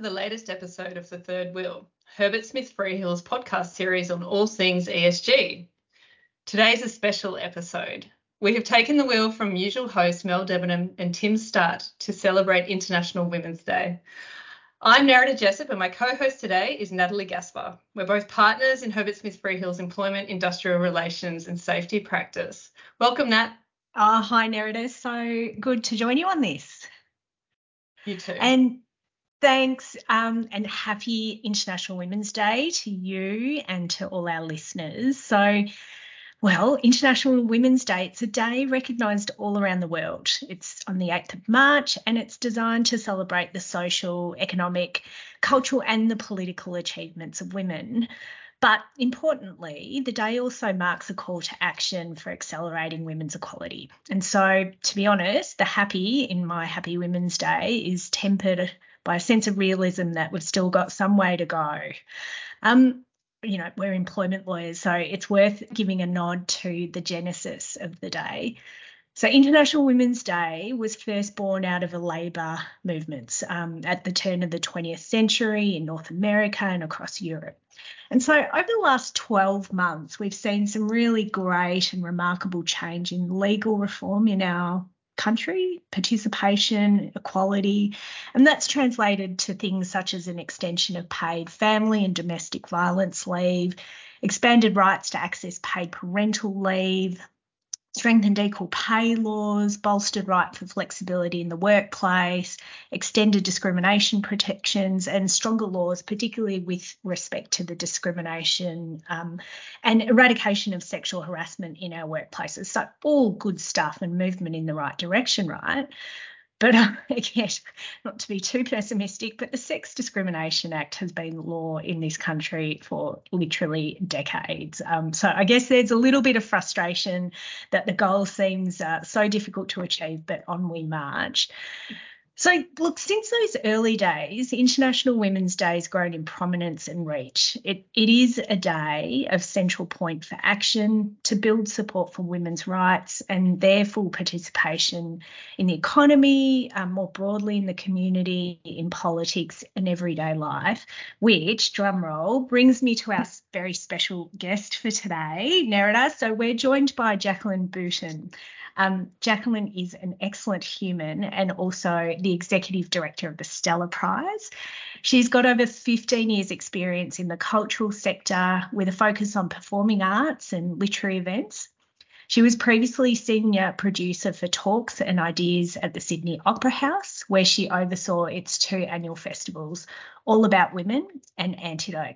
to the latest episode of The Third Wheel, Herbert Smith Freehills' podcast series on all things ESG. Today's a special episode. We have taken the wheel from usual hosts Mel Debenham and Tim Stutt to celebrate International Women's Day. I'm Nerida Jessup, and my co host today is Natalie Gaspar. We're both partners in Herbert Smith Freehills' employment, industrial relations, and safety practice. Welcome, Nat. Oh, hi, Nerida. So good to join you on this. You too. And thanks um, and happy International Women's Day to you and to all our listeners. So, well, International Women's Day, it's a day recognised all around the world. It's on the 8th of March and it's designed to celebrate the social, economic, cultural, and the political achievements of women. But importantly, the day also marks a call to action for accelerating women's equality. And so, to be honest, the happy in my Happy Women's Day is tempered by a sense of realism that we've still got some way to go. Um, you know, we're employment lawyers, so it's worth giving a nod to the genesis of the day. So, International Women's Day was first born out of a labour movement um, at the turn of the 20th century in North America and across Europe. And so, over the last 12 months, we've seen some really great and remarkable change in legal reform in our country, participation, equality, and that's translated to things such as an extension of paid family and domestic violence leave, expanded rights to access paid parental leave, strengthened equal pay laws, bolstered right for flexibility in the workplace, extended discrimination protections, and stronger laws, particularly with respect to the discrimination um, and eradication of sexual harassment in our workplaces. So, all good stuff and movement in the right direction, right? But uh, again, not to be too pessimistic, but the Sex Discrimination Act has been law in this country for literally decades. Um, so I guess there's a little bit of frustration that the goal seems uh, so difficult to achieve, but on we march. So, look, since those early days, International Women's Day has grown in prominence and reach. It, it is a day of central point for action to build support for women's rights and their full participation in the economy, um, more broadly in the community, in politics, and everyday life, which, drumroll, brings me to our very special guest for today, Nerida. So, we're joined by Jaclyn Booton. Um, Jaclyn is an excellent human and also the executive director of the Stella Prize. She's got over 15 years' experience in the cultural sector with a focus on performing arts and literary events. She was previously senior producer for talks and ideas at the Sydney Opera House, where she oversaw its two annual festivals, All About Women and Antidote.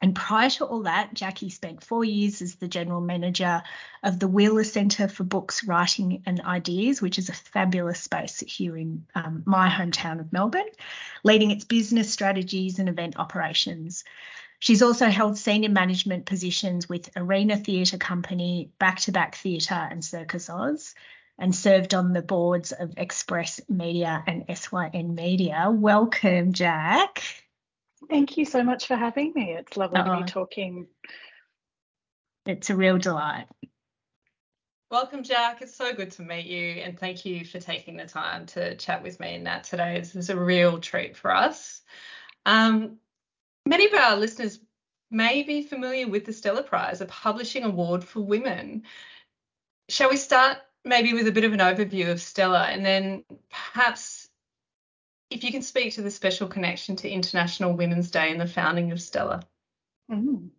And prior to all that, Jackie spent four years as the general manager of the Wheeler Centre for Books, Writing and Ideas, which is a fabulous space here in um, my hometown of Melbourne, leading its business strategies and event operations. She's also held senior management positions with Arena Theatre Company, Back to Back Theatre, and Circus Oz, and served on the boards of Express Media and SYN Media. Welcome, Jack. Thank you so much for having me. It's lovely uh to be uh-uh. talking. It's a real delight. Welcome, Jack. It's so good to meet you, and thank you for taking the time to chat with me and Nat today. This is a real treat for us. Um, many of our listeners may be familiar with the Stella Prize, a publishing award for women. Shall we start maybe with a bit of an overview of Stella and then perhaps if you can speak to the special connection to International Women's Day and the founding of Stella. Mm.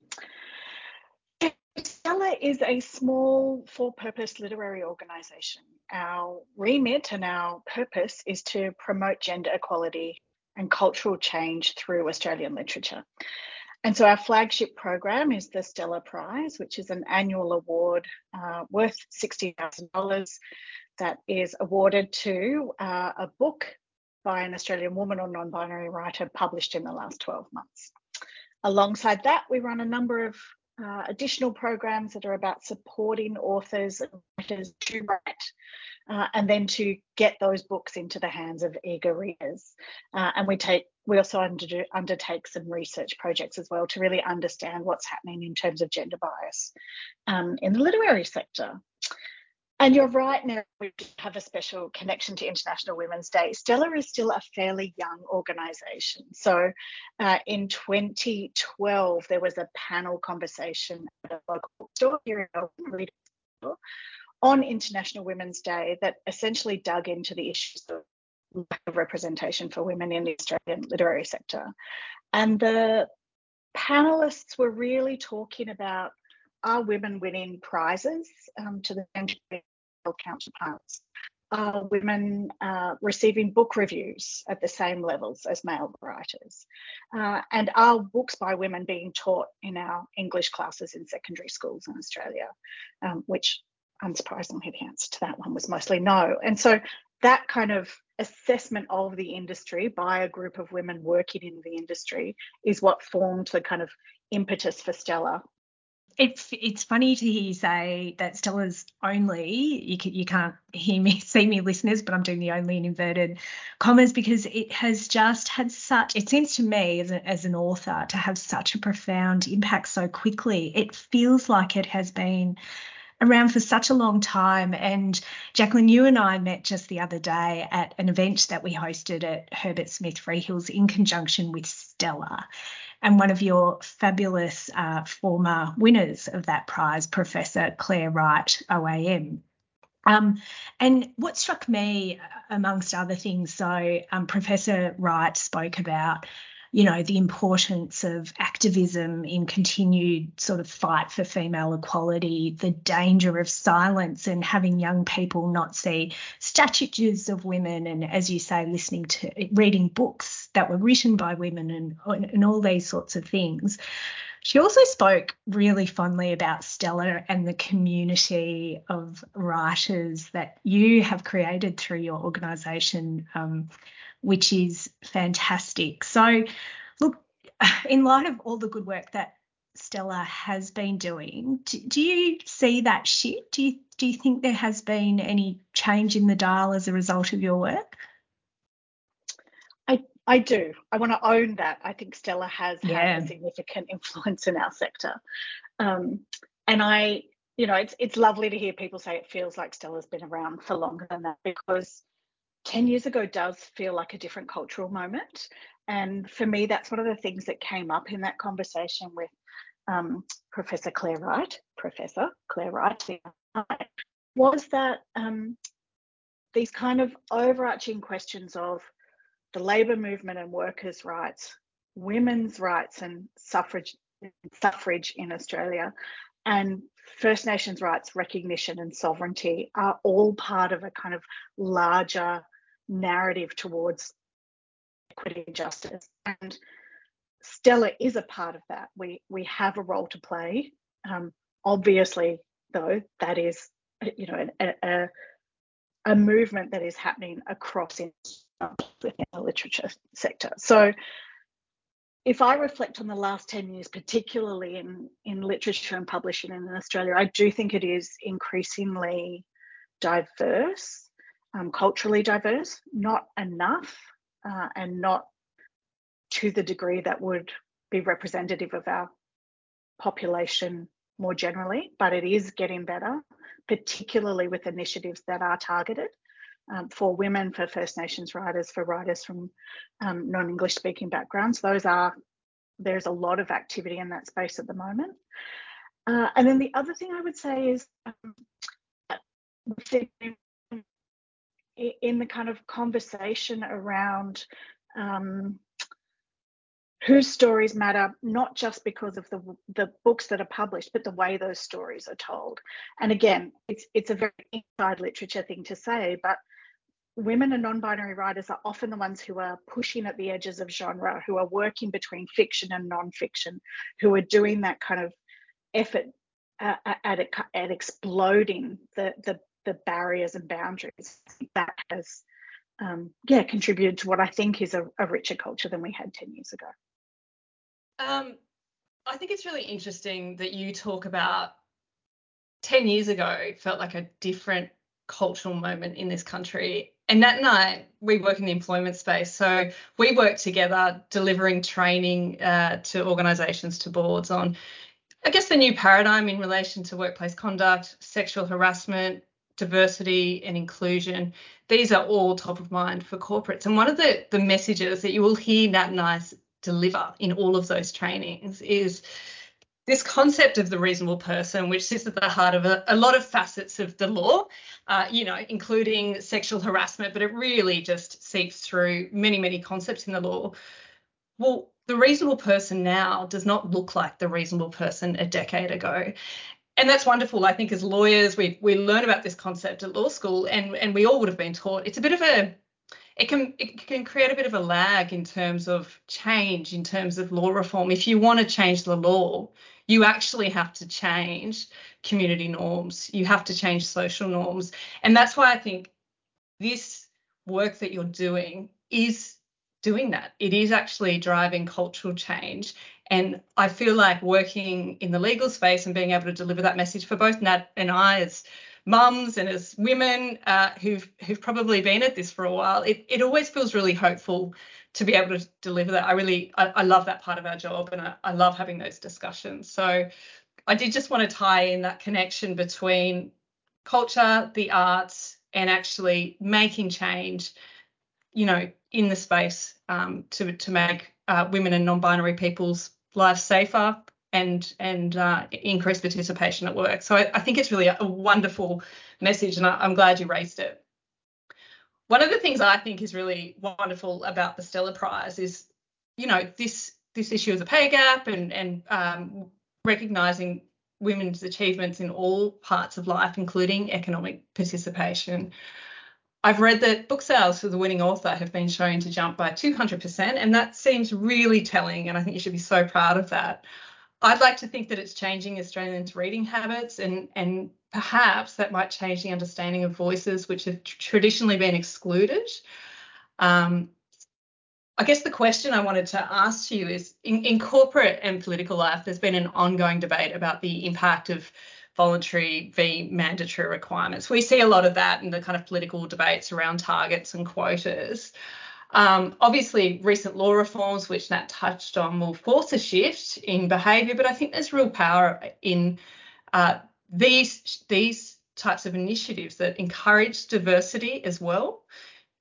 Stella is a small for purpose literary organisation. Our remit and our purpose is to promote gender equality and cultural change through Australian literature. And so our flagship program is the Stella Prize, which is an annual award uh, worth $60,000 that is awarded to uh, a book by an Australian woman or non binary writer published in the last 12 months. Alongside that, we run a number of uh, additional programs that are about supporting authors and writers to write. Uh, and then to get those books into the hands of eager readers. Uh, and we take we also under, undertake some research projects as well to really understand what's happening in terms of gender bias um, in the literary sector. And you're right now, we have a special connection to International Women's Day. Stella is still a fairly young organisation. So uh, in 2012, there was a panel conversation at a local store here in Melbourne on International Women's Day that essentially dug into the issues of lack of representation for women in the Australian literary sector. And the panelists were really talking about are women winning prizes um, to the counterparts? Are women uh, receiving book reviews at the same levels as male writers? Uh, and are books by women being taught in our English classes in secondary schools in Australia? Um, which, unsurprisingly, the answer to that one was mostly no. And so that kind of assessment of the industry by a group of women working in the industry is what formed the kind of impetus for Stella it's it's funny to hear you say that Stella's only you can, you can't hear me see me listeners but I'm doing the only in inverted commas because it has just had such it seems to me as, a, as an author to have such a profound impact so quickly. It feels like it has been around for such a long time. And Jaclyn you and I met just the other day at an event that we hosted at Herbert Smith Freehills in conjunction with Stella and one of your fabulous uh, former winners of that prize, Professor Clare Wright, OAM. Um, and what struck me, amongst other things, so um, Professor Wright spoke about you know, the importance of activism in continued sort of fight for female equality, the danger of silence and having young people not see statues of women and, as you say, listening to reading books that were written by women and, and all these sorts of things. She also spoke really fondly about Stella and the community of writers that you have created through your organisation. Um, which is fantastic. So, look, in light of all the good work that Stella has been doing, do, do you see that shift? Do you do you think there has been any change in the dial as a result of your work? I I do. I want to own that. I think Stella has yeah. had a significant influence in our sector, um, and I, you know, it's it's lovely to hear people say it feels like Stella's been around for longer than that because 10 years ago does feel like a different cultural moment. And for me, that's one of the things that came up in that conversation with um, Professor Clare Wright, Professor Clare Wright, was that um, these kind of overarching questions of the labour movement and workers' rights, women's rights and suffrage suffrage in Australia, and First Nations rights recognition and sovereignty are all part of a kind of larger narrative towards equity and justice. And Stella is a part of that. We we have a role to play. Um, obviously, though, that is you know a, a, a movement that is happening across in, within the literature sector. So if I reflect on the last 10 years, particularly in, in literature and publishing in Australia, I do think it is increasingly diverse um, culturally diverse, not enough, uh, and not to the degree that would be representative of our population more generally, but it is getting better, particularly with initiatives that are targeted um, for women, for First Nations writers, for writers from um, non-English speaking backgrounds. Those are there's a lot of activity in that space at the moment. Uh, and then the other thing I would say is um, in the kind of conversation around um, whose stories matter, not just because of the the books that are published, but the way those stories are told. And again, it's it's a very inside literature thing to say, but women and non-binary writers are often the ones who are pushing at the edges of genre, who are working between fiction and non-fiction, who are doing that kind of effort at, at, at exploding the, the the barriers and boundaries that has um, yeah contributed to what I think is a, a, richer culture than we had 10 years ago. Um, I think it's really interesting that you talk about 10 years ago felt like a different cultural moment in this country. And that night, we work in the employment space. So we work together delivering training uh, to organisations, to boards on, I guess, the new paradigm in relation to workplace conduct, sexual harassment, diversity and inclusion, these are all top of mind for corporates. And one of the, the messages that you will hear Nat and I deliver in all of those trainings is this concept of the reasonable person, which sits at the heart of a, a lot of facets of the law, uh, you know, including sexual harassment, but it really just seeps through many, many concepts in the law. Well, the reasonable person now does not look like the reasonable person a decade ago. And that's wonderful. I think as lawyers, we we learn about this concept at law school, and and we all would have been taught. It's a bit of a it can it can create a bit of a lag in terms of change in terms of law reform if you want to change the law you actually have to change community norms you have to change social norms and that's why i think this work that you're doing is doing that it is actually driving cultural change and i feel like working in the legal space and being able to deliver that message for both nat and i as mums and as women uh, who've who've probably been at this for a while, it, it always feels really hopeful to be able to deliver that. I really I, I love that part of our job and I, I love having those discussions. So I did just want to tie in that connection between culture, the arts, and actually making change, you know, in the space um, to to make uh, women and non-binary people's lives safer, and and uh, increase participation at work. So I, I, think it's really a, a wonderful message, and I, I'm glad you raised it. One of the things I think is really wonderful about the Stella Prize is, you know, this this issue of the pay gap and and um, recognizing women's achievements in all parts of life, including economic participation. I've read that book sales for the winning author have been shown to jump by 200%, and that seems really telling. And I think you should be so proud of that. I'd like to think that it's changing Australians' reading habits and and perhaps that might change the understanding of voices which have traditionally been excluded. Um, I guess the question I wanted to ask you is in, in corporate and political life, there's been an ongoing debate about the impact of voluntary v mandatory requirements. We see a lot of that in the kind of political debates around targets and quotas. Um, obviously, recent law reforms, which Nat touched on, will force a shift in behaviour, but I think there's real power in uh, these these types of initiatives that encourage diversity as well.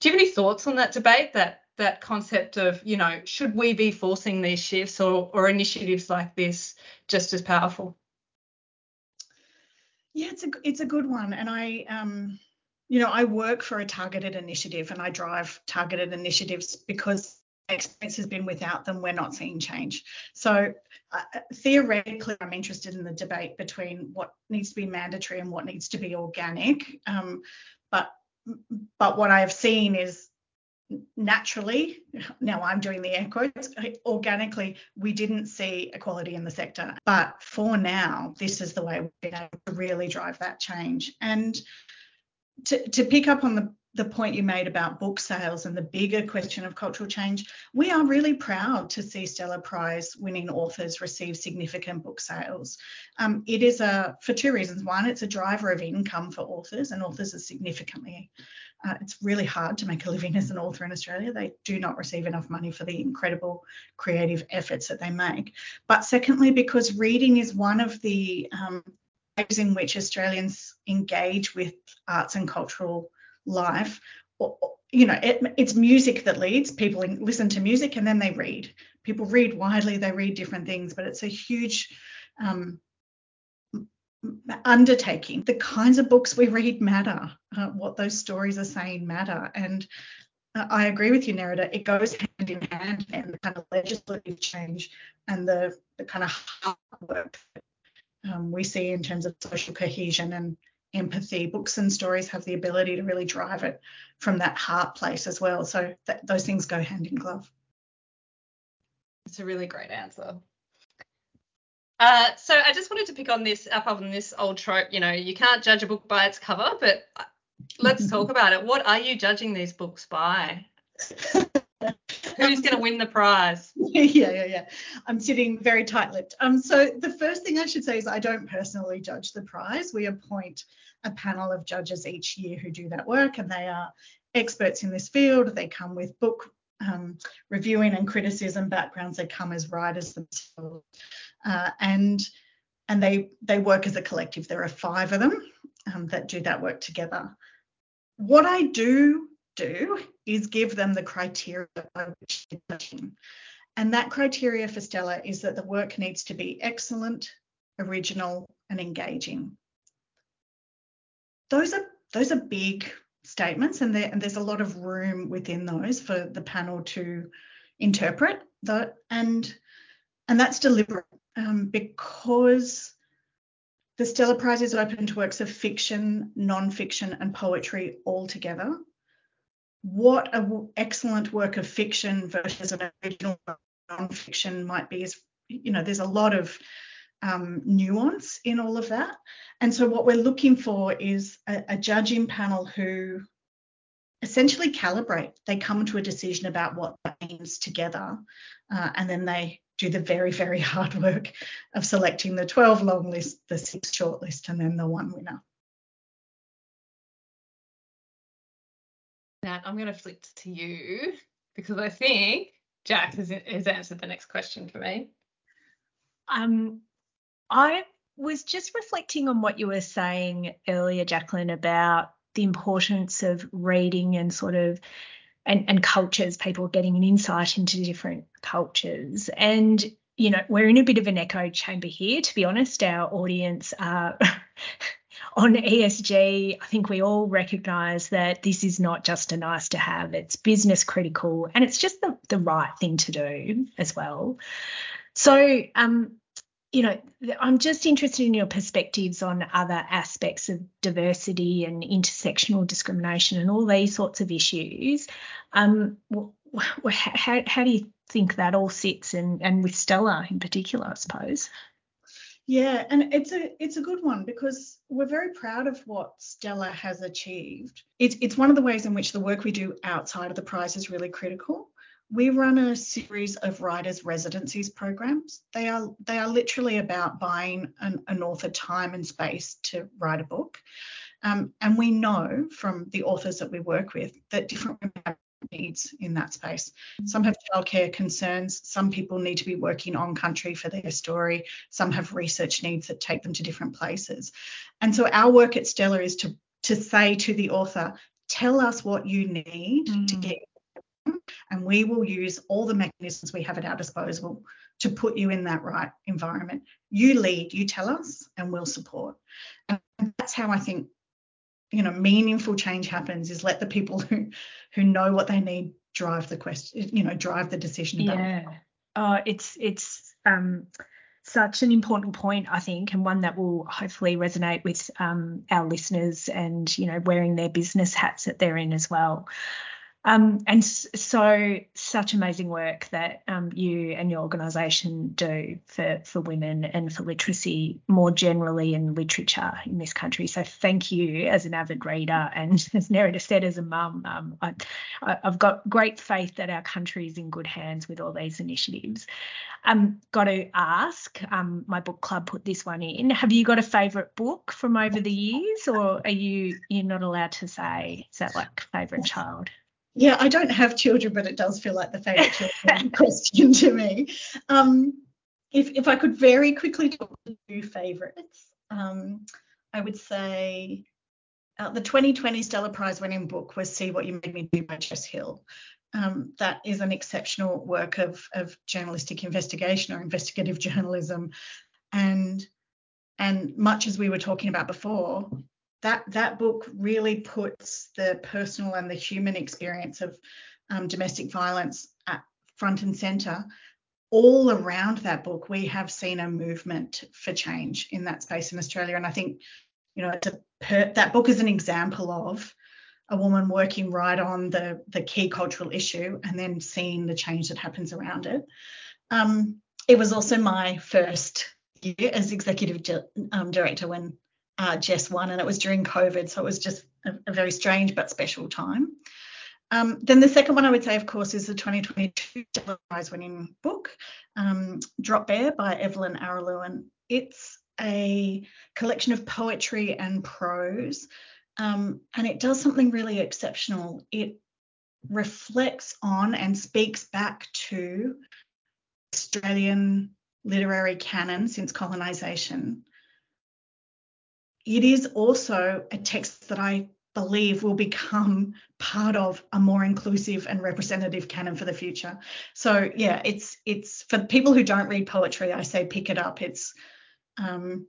Do you have any thoughts on that debate? That that concept of you know should we be forcing these shifts or or initiatives like this just as powerful? Yeah, it's a it's a good one, and I um you know, I work for a targeted initiative and I drive targeted initiatives because experience has been without them, we're not seeing change. So uh, theoretically, I'm interested in the debate between what needs to be mandatory and what needs to be organic. Um, but but what I have seen is naturally, now I'm doing the air quotes, organically, we didn't see equality in the sector. But for now, this is the way been able to really drive that change. And to, to pick up on the, the point you made about book sales and the bigger question of cultural change, we are really proud to see Stella Prize winning authors receive significant book sales. Um, it is a for two reasons. One, it's a driver of income for authors, and authors are significantly. Uh, it's really hard to make a living as an author in Australia. They do not receive enough money for the incredible creative efforts that they make. But secondly, because reading is one of the um, ways in which Australians engage with arts and cultural life. You know, it, it's music that leads. People listen to music and then they read. People read widely, they read different things, but it's a huge um, undertaking. The kinds of books we read matter. Uh, what those stories are saying matter. And uh, I agree with you, Nerida. It goes hand in hand, and the kind of legislative change and the, the kind of hard work um, we see in terms of social cohesion and empathy. Books and stories have the ability to really drive it from that heart place as well. So that, those things go hand in glove. It's a really great answer. Uh, so I just wanted to pick on this up on this old trope. You know, you can't judge a book by its cover, but let's talk about it. What are you judging these books by? Who's going to win the prize? yeah, yeah, yeah. I'm sitting very tight-lipped. Um, so the first thing I should say is I don't personally judge the prize. We appoint a panel of judges each year who do that work, and they are experts in this field. They come with book um, reviewing and criticism backgrounds. They come as writers themselves, uh, and and they they work as a collective. There are five of them, um, that do that work together. What I do do is give them the criteria. And that criteria for Stella is that the work needs to be excellent, original, and engaging. Those are those are big statements, and, and there's a lot of room within those for the panel to interpret. That and and that's deliberate um, because the Stella Prize is open to works of fiction, non-fiction, and poetry all together what an excellent work of fiction versus an original non-fiction might be is you know there's a lot of um, nuance in all of that. And so what we're looking for is a, a judging panel who essentially calibrate. They come to a decision about what that means together uh, and then they do the very very hard work of selecting the 12 long list the six short list and then the one winner Nat, I'm going to flip to you because I think Jack has, has answered the next question for me. Um, I was just reflecting on what you were saying earlier, Jaclyn, about the importance of reading and sort of and, and cultures, people getting an insight into different cultures. And, you know, we're in a bit of an echo chamber here, to be honest. Our audience are on ESG, I think we all recognize that this is not just a nice to have, it's business critical and it's just the, the right thing to do as well. So, um, you know, I'm just interested in your perspectives on other aspects of diversity and intersectional discrimination and all these sorts of issues. Um, how, how do you think that all sits and, and with Stella in particular, I suppose? Yeah, and it's a it's a good one because we're very proud of what Stella has achieved. It's it's one of the ways in which the work we do outside of the prize is really critical. We run a series of writers residencies programs. They are they are literally about buying an, an author time and space to write a book. Um, and we know from the authors that we work with that different women have needs in that space. Some have childcare concerns. Some people need to be working on country for their story. Some have research needs that take them to different places. And so our work at Stella is to to say to the author, tell us what you need mm. to get and we will use all the mechanisms we have at our disposal to put you in that right environment. You lead, you tell us, and we'll support. And that's how I think you know meaningful change happens is let the people who who know what they need drive the question you know drive the decision about yeah uh, it's it's um such an important point i think and one that will hopefully resonate with um, our listeners and you know wearing their business hats that they're in as well um, and so, such amazing work that um, you and your organisation do for, for women and for literacy more generally in literature in this country. So, thank you as an avid reader and, as Nerida said, as a mum. Um, I, have got great faith that our country is in good hands with all these initiatives. Um, got to ask, um, my book club put this one in. Have you got a favourite book from over the years, or are you you're not allowed to say? Is that like favourite child? Yeah, I don't have children, but it does feel like the favourite children question to me. Um, if if I could very quickly talk to two favourites, um, I would say uh, the 2020 Stella Prize winning book was See What You Made Me Do by Jess Hill. Um, that is an exceptional work of, of journalistic investigation or investigative journalism. And and much as we were talking about before, that that book really puts the personal and the human experience of um, domestic violence at front and center. All around that book we have seen a movement for change in that space in australia. And i think you know per, that book is an example of a woman working right on the the key cultural issue and then seeing the change that happens around it. Um, it was also my first year as executive um, director when uh, Jess won, and it was during COVID, so it was just a, a very strange but special time. Um, then the second one I would say, of course, is the 2022 Prize winning book, um, Drop Bear by Evelyn Araluen. It's a collection of poetry and prose, um, and it does something really exceptional. It reflects on and speaks back to Australian literary canon since colonisation it is also a text that I believe will become part of a more inclusive and representative canon for the future. So yeah, it's it's for people who don't read poetry, I say pick it up. It's um,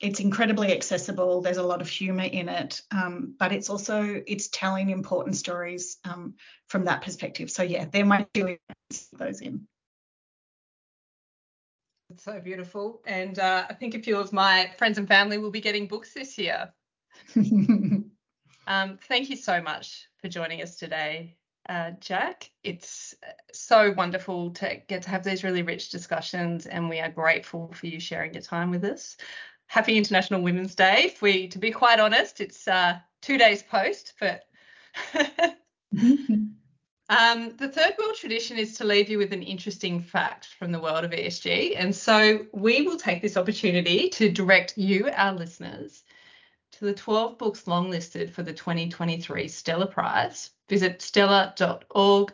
it's incredibly accessible. There's a lot of humor in it, um, but it's also it's telling important stories um, from that perspective. So yeah, there might be those in. So beautiful, and uh, I think a few of my friends and family will be getting books this year. Um, thank you so much for joining us today, uh, Jack. It's uh, so wonderful to get to have these really rich discussions, and we are grateful for you sharing your time with us. Happy International Women's Day. If we, to be quite honest, it's uh, two days post, but. Um, the Third Wheel tradition is to leave you with an interesting fact from the world of ESG. And so we will take this opportunity to direct you, our listeners, to the 12 books longlisted for the 2023 Stella Prize, visit stella.org.au.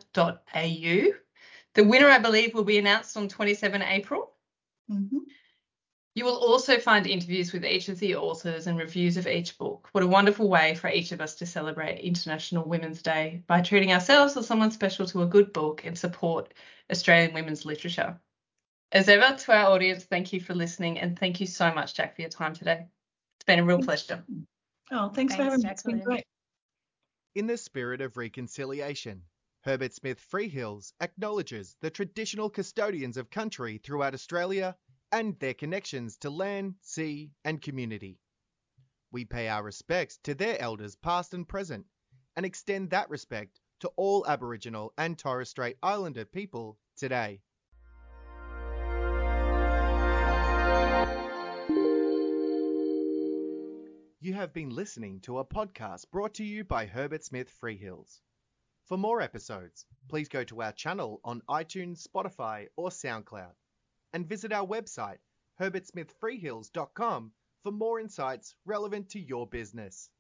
The winner, I believe, will be announced on 27 April. Mm-hmm. You will also find interviews with each of the authors and reviews of each book. What a wonderful way for each of us to celebrate International Women's Day by treating ourselves or someone special to a good book and support Australian women's literature. As ever, to our audience, thank you for listening and thank you so much, Jack, for your time today. It's been a real pleasure. Oh, thanks, thanks for having me. It's been great. In the spirit of reconciliation, Herbert Smith Freehills acknowledges the traditional custodians of country throughout Australia and their connections to land, sea, and community. We pay our respects to their elders past and present and extend that respect to all Aboriginal and Torres Strait Islander people today. You have been listening to a podcast brought to you by Herbert Smith Freehills. For more episodes, please go to our channel on iTunes, Spotify, or SoundCloud, and visit our website, herbertsmithfreehills.com, for more insights relevant to your business.